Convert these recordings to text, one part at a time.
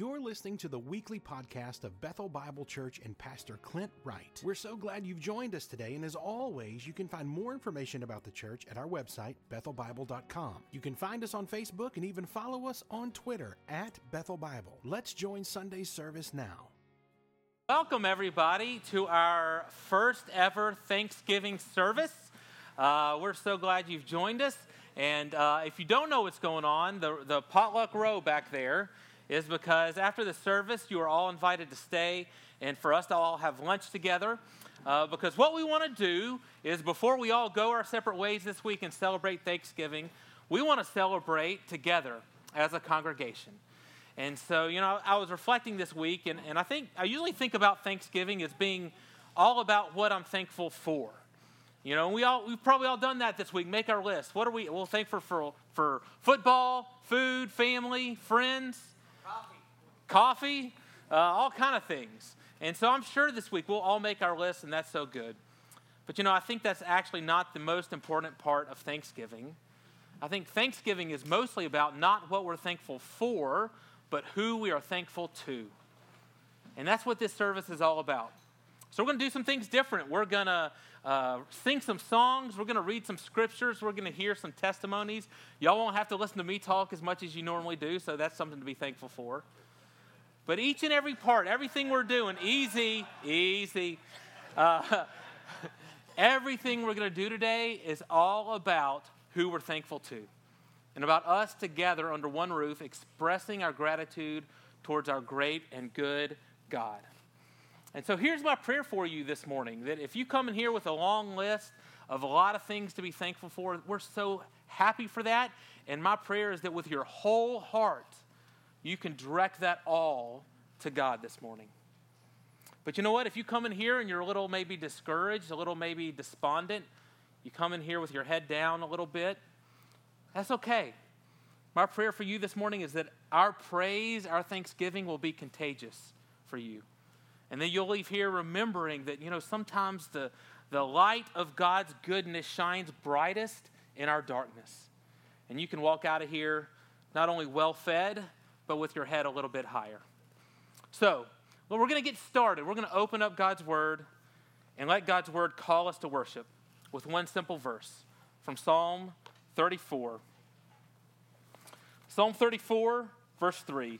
You're listening to the weekly podcast of Bethel Bible Church and Pastor Clint Wright. We're so glad you've joined us today, and as always, you can find more information about the church at our website, bethelbible.com. You can find us on Facebook and even follow us on Twitter at Bethel Bible. Let's join Sunday's service now. Welcome, everybody, to our first ever Thanksgiving service. Uh, we're so glad you've joined us. And uh, if you don't know what's going on, the, the potluck row back there is because after the service, you are all invited to stay and for us to all have lunch together. Uh, because what we want to do is before we all go our separate ways this week and celebrate Thanksgiving, we want to celebrate together as a congregation. And so, you know, I was reflecting this week, and, and I think I usually think about Thanksgiving as being all about what I'm thankful for. You know, we all we've probably all done that this week. Make our list. What are we? We'll thankful for for football, food, family, friends, coffee, uh, all kind of things. And so I'm sure this week we'll all make our list, and that's so good. But you know, I think that's actually not the most important part of Thanksgiving. I think Thanksgiving is mostly about not what we're thankful for, but who we are thankful to. And that's what this service is all about. So we're going to do some things different. We're going to uh, sing some songs. We're going to read some scriptures. We're going to hear some testimonies. Y'all won't have to listen to me talk as much as you normally do, so that's something to be thankful for. But each and every part, everything we're doing, easy, easy. Uh, everything we're going to do today is all about who we're thankful to and about us together under one roof expressing our gratitude towards our great and good God. And so here's my prayer for you this morning that if you come in here with a long list of a lot of things to be thankful for, we're so happy for that. And my prayer is that with your whole heart, you can direct that all to God this morning. But you know what? If you come in here and you're a little maybe discouraged, a little maybe despondent, you come in here with your head down a little bit, that's okay. My prayer for you this morning is that our praise, our thanksgiving will be contagious for you. And then you'll leave here remembering that, you know, sometimes the, the light of God's goodness shines brightest in our darkness. And you can walk out of here not only well fed, but with your head a little bit higher. So, well, we're going to get started. We're going to open up God's Word and let God's Word call us to worship with one simple verse from Psalm 34. Psalm 34, verse 3.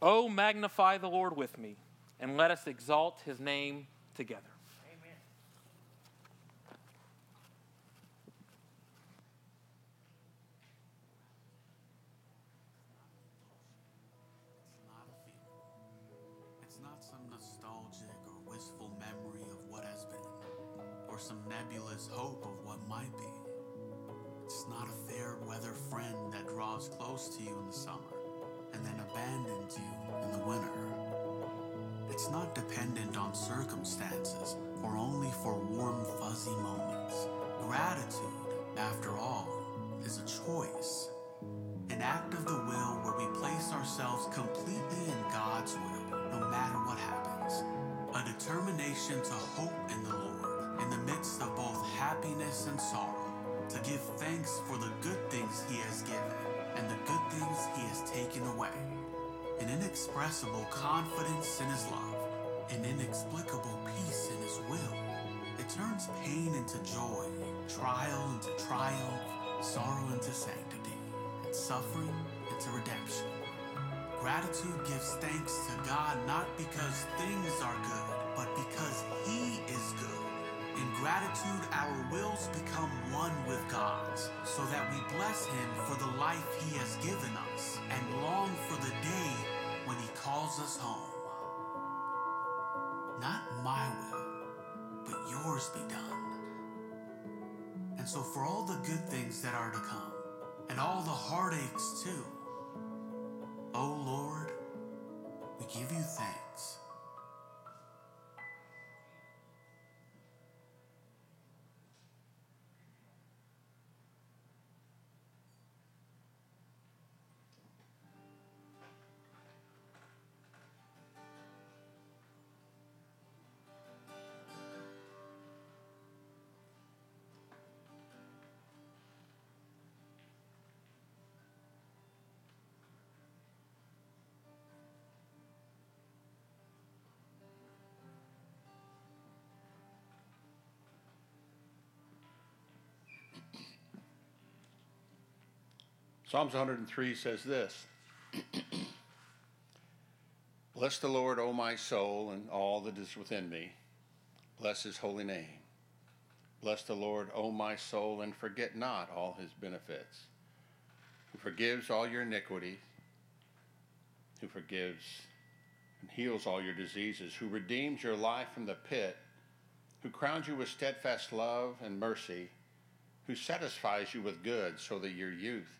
Oh, magnify the Lord with me, and let us exalt his name together. Dependent on circumstances or only for warm, fuzzy moments. Gratitude, after all, is a choice, an act of the will where we place ourselves completely in God's will, no matter what happens. A determination to hope in the Lord in the midst of both happiness and sorrow, to give thanks for the good things He has given and the good things He has taken away. An inexpressible confidence in His love, an inexplicable peace in His will. It turns pain into joy, trial into triumph, sorrow into sanctity, and suffering into redemption. Gratitude gives thanks to God not because things are good, but because He is good. In gratitude, our wills become one with God's, so that we bless Him for the life He has given us and long for the day when He calls us home. Not my will, but yours be done. And so, for all the good things that are to come, and all the heartaches too, oh Lord, we give you thanks. Psalms 103 says this Bless the Lord, O my soul, and all that is within me. Bless his holy name. Bless the Lord, O my soul, and forget not all his benefits, who forgives all your iniquities, who forgives and heals all your diseases, who redeems your life from the pit, who crowns you with steadfast love and mercy, who satisfies you with good so that your youth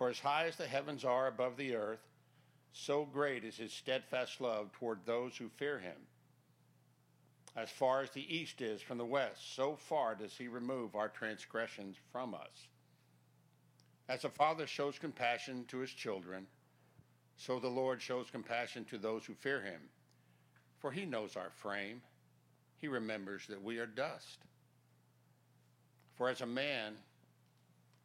For as high as the heavens are above the earth, so great is his steadfast love toward those who fear him. As far as the east is from the west, so far does he remove our transgressions from us. As a father shows compassion to his children, so the Lord shows compassion to those who fear him. For he knows our frame, he remembers that we are dust. For as a man,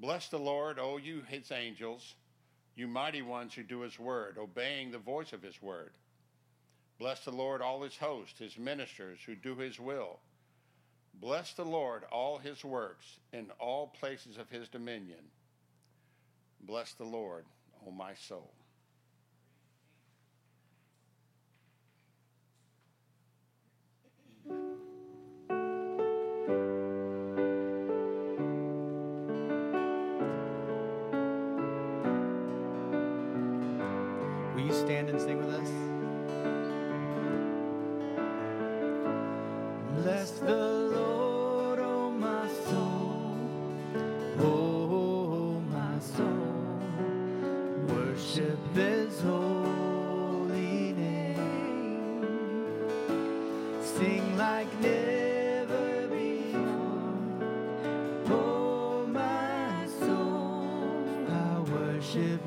Bless the Lord, O you his angels, you mighty ones who do his word, obeying the voice of his word. Bless the Lord, all his host, his ministers who do his will. Bless the Lord, all his works, in all places of his dominion. Bless the Lord, O my soul.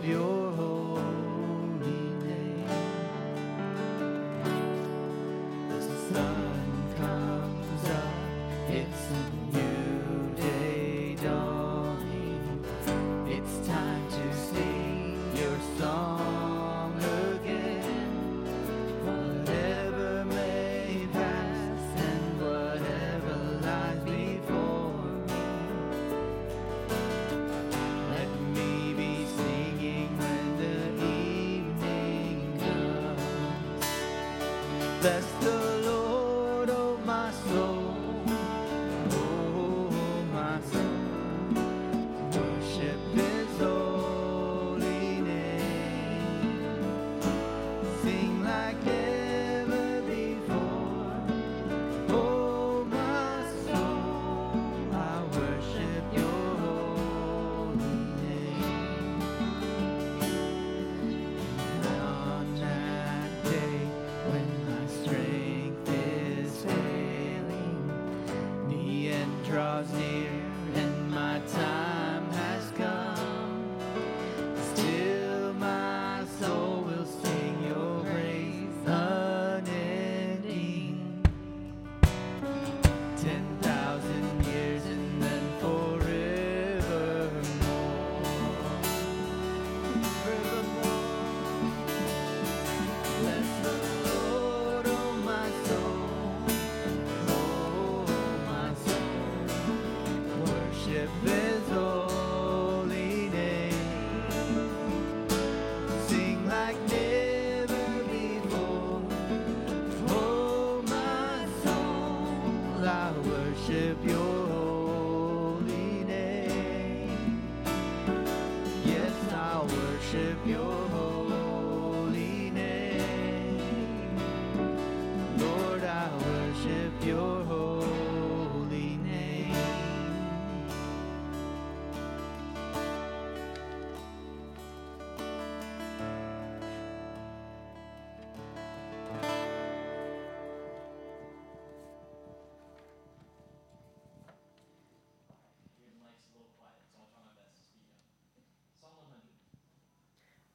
Your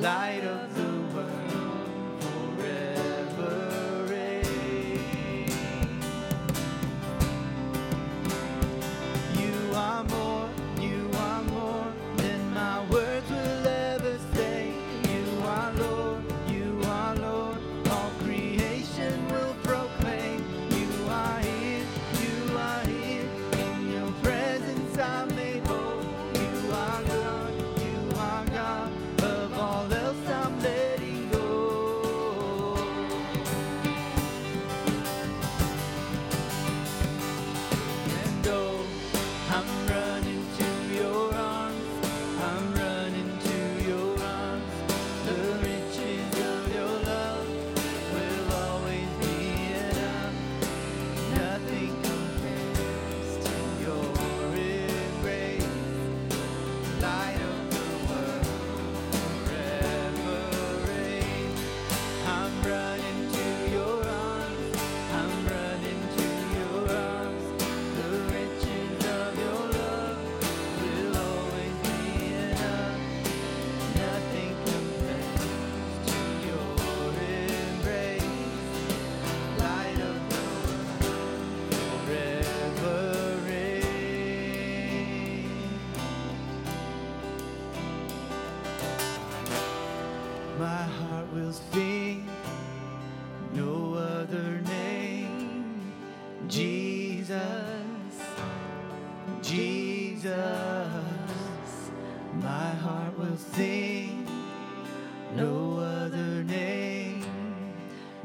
light of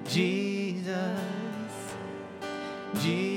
Jesus, Jesus.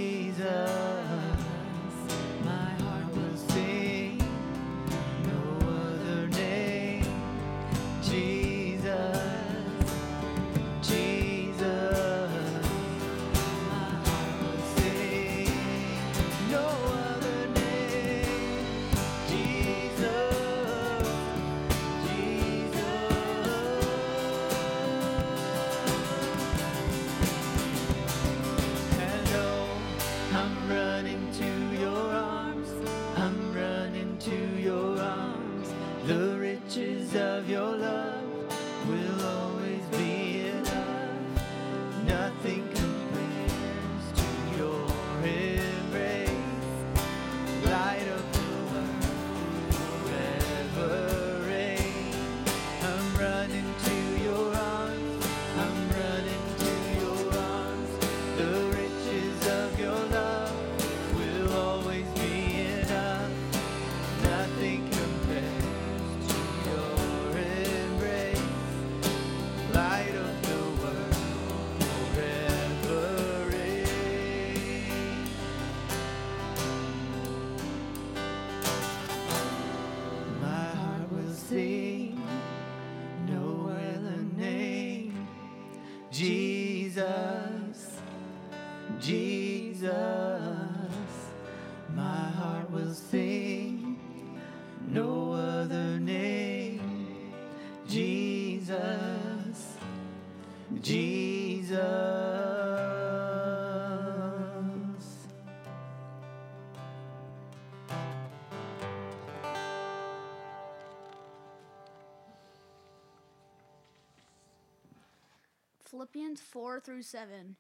Philippians 4 through 7.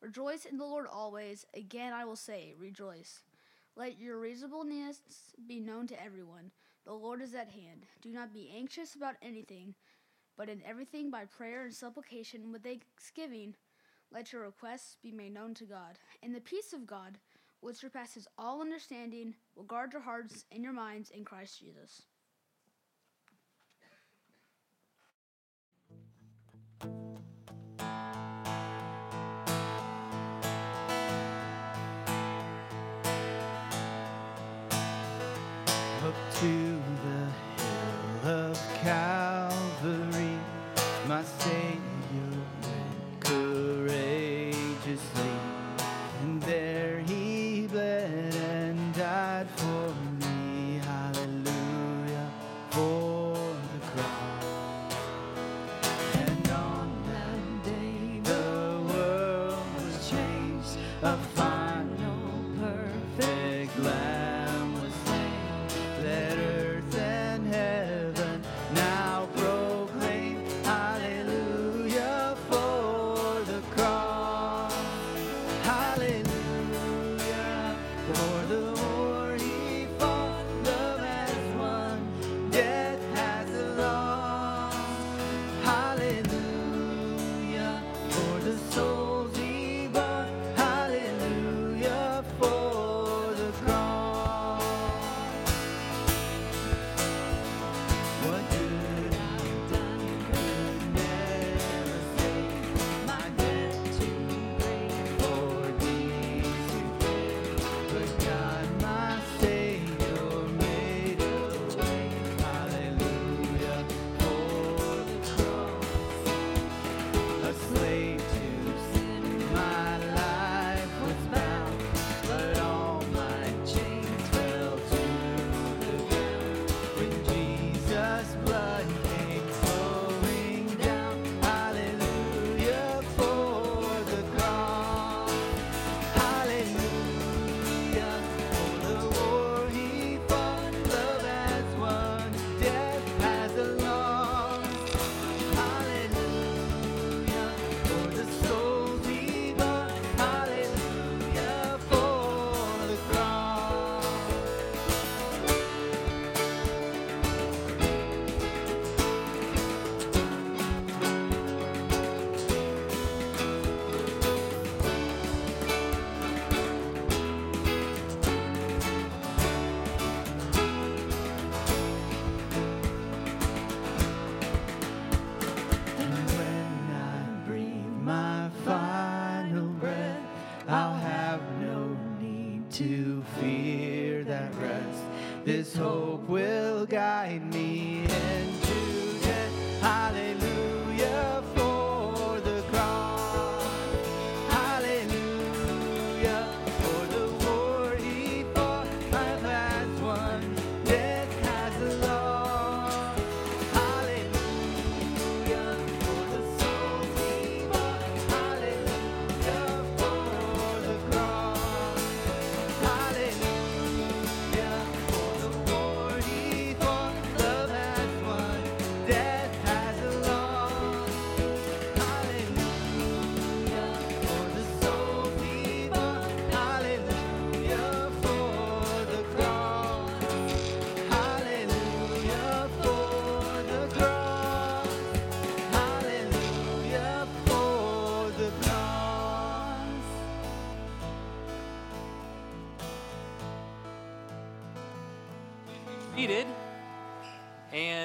Rejoice in the Lord always. Again, I will say, rejoice. Let your reasonableness be known to everyone. The Lord is at hand. Do not be anxious about anything, but in everything by prayer and supplication with thanksgiving, let your requests be made known to God. And the peace of God, which surpasses all understanding, will guard your hearts and your minds in Christ Jesus.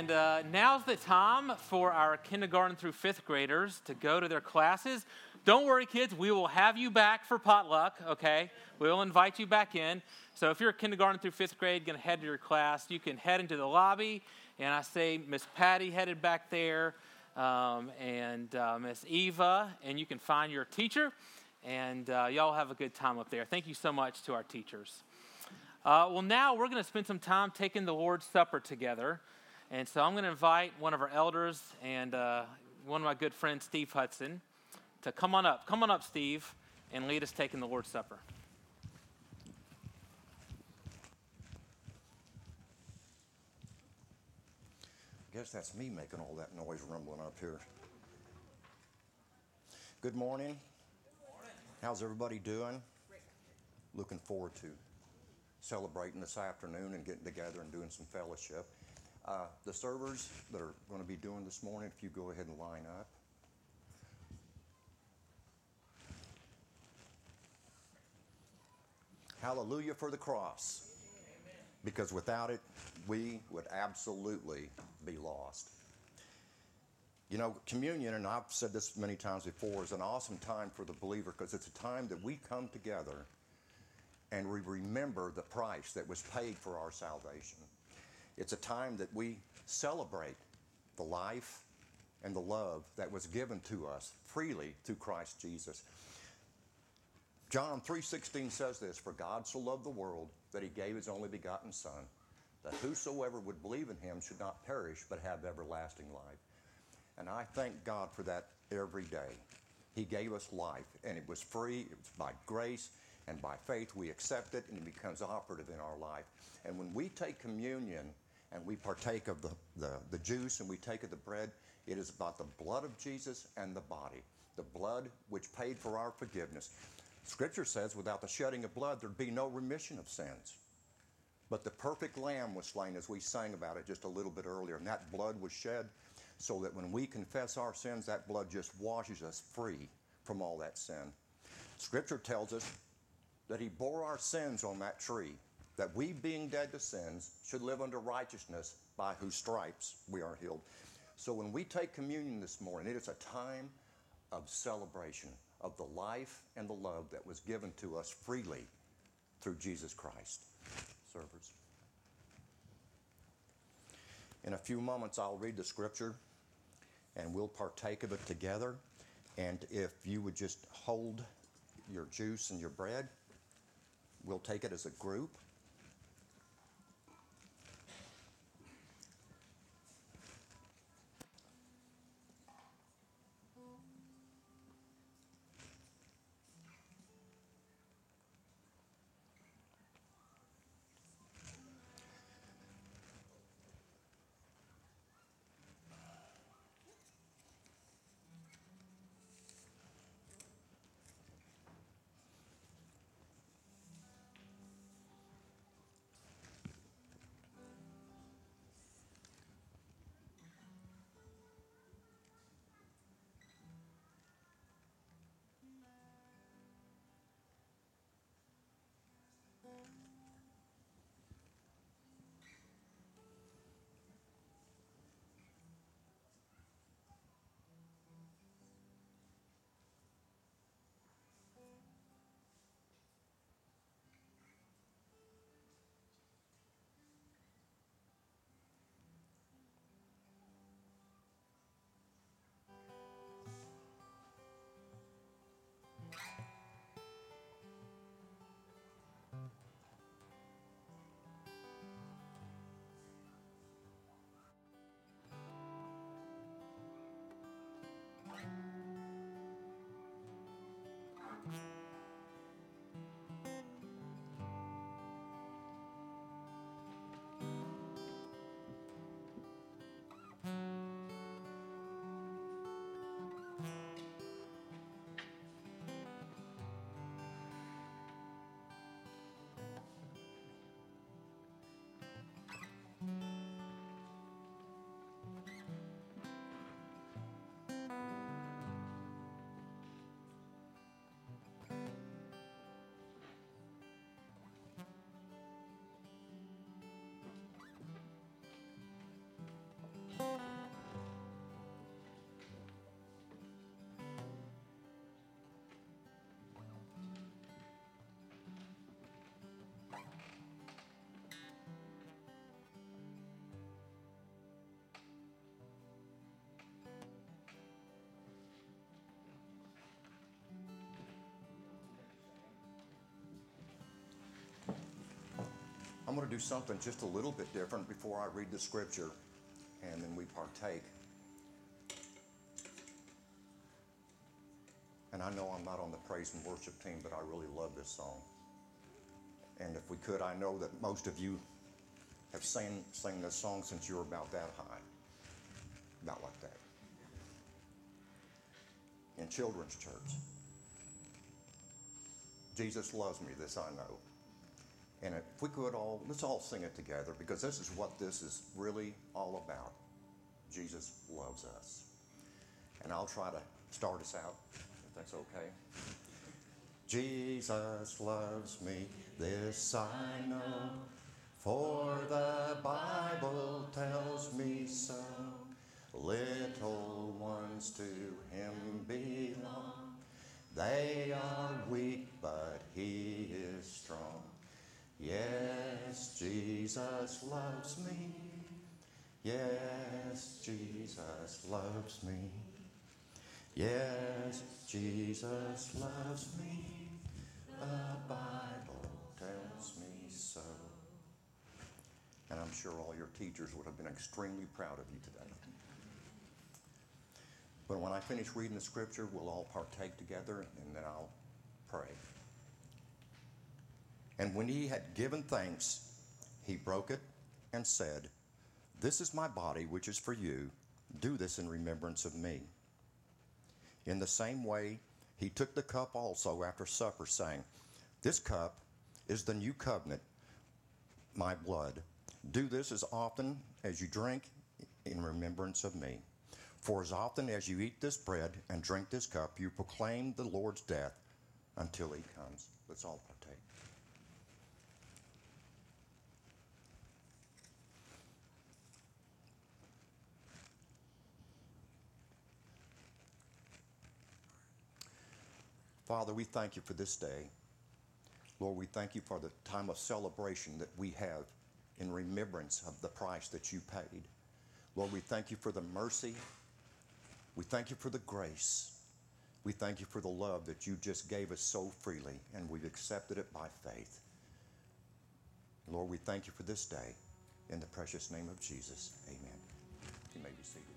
And uh, now's the time for our kindergarten through fifth graders to go to their classes. Don't worry, kids, we will have you back for potluck, okay? We'll invite you back in. So if you're kindergarten through fifth grade, to head to your class, you can head into the lobby. And I say Miss Patty headed back there, um, and uh, Miss Eva, and you can find your teacher. And uh, y'all have a good time up there. Thank you so much to our teachers. Uh, well, now we're going to spend some time taking the Lord's Supper together. And so I'm going to invite one of our elders and uh, one of my good friends, Steve Hudson, to come on up. Come on up, Steve, and lead us taking the Lord's Supper. I guess that's me making all that noise rumbling up here. Good morning. How's everybody doing? Looking forward to celebrating this afternoon and getting together and doing some fellowship. Uh, the servers that are going to be doing this morning, if you go ahead and line up. Hallelujah for the cross. Because without it, we would absolutely be lost. You know, communion, and I've said this many times before, is an awesome time for the believer because it's a time that we come together and we remember the price that was paid for our salvation. It's a time that we celebrate the life and the love that was given to us freely through Christ Jesus. John 3:16 says this, "For God so loved the world that he gave his only begotten son, that whosoever would believe in him should not perish but have everlasting life." And I thank God for that every day. He gave us life, and it was free. It was by grace and by faith we accept it, and it becomes operative in our life. And when we take communion and we partake of the, the, the juice and we take of the bread, it is about the blood of Jesus and the body, the blood which paid for our forgiveness. Scripture says, without the shedding of blood, there'd be no remission of sins. But the perfect lamb was slain, as we sang about it just a little bit earlier, and that blood was shed so that when we confess our sins, that blood just washes us free from all that sin. Scripture tells us that He bore our sins on that tree, that we, being dead to sins, should live under righteousness, by whose stripes we are healed. So when we take communion this morning, it is a time of celebration of the life and the love that was given to us freely through Jesus Christ. Servers. In a few moments, I'll read the scripture and we'll partake of it together. And if you would just hold your juice and your bread, we'll take it as a group. Going to do something just a little bit different before I read the scripture and then we partake. And I know I'm not on the praise and worship team, but I really love this song. And if we could, I know that most of you have sang, sang this song since you were about that high. About like that. In children's church. Jesus loves me, this I know. And if we could all, let's all sing it together because this is what this is really all about. Jesus loves us. And I'll try to start us out, if that's okay. Jesus loves me, this I know, for the Bible tells me so. Little ones to him belong. They are weak, but he is strong. Yes, Jesus loves me. Yes, Jesus loves me. Yes, Jesus loves me. The Bible tells me so. And I'm sure all your teachers would have been extremely proud of you today. But when I finish reading the scripture, we'll all partake together and then I'll pray. And when he had given thanks, he broke it and said, This is my body, which is for you. Do this in remembrance of me. In the same way, he took the cup also after supper, saying, This cup is the new covenant, my blood. Do this as often as you drink in remembrance of me. For as often as you eat this bread and drink this cup, you proclaim the Lord's death until he comes. Let's all partake. Father, we thank you for this day. Lord, we thank you for the time of celebration that we have in remembrance of the price that you paid. Lord, we thank you for the mercy. We thank you for the grace. We thank you for the love that you just gave us so freely, and we've accepted it by faith. Lord, we thank you for this day. In the precious name of Jesus, amen. You may be seated.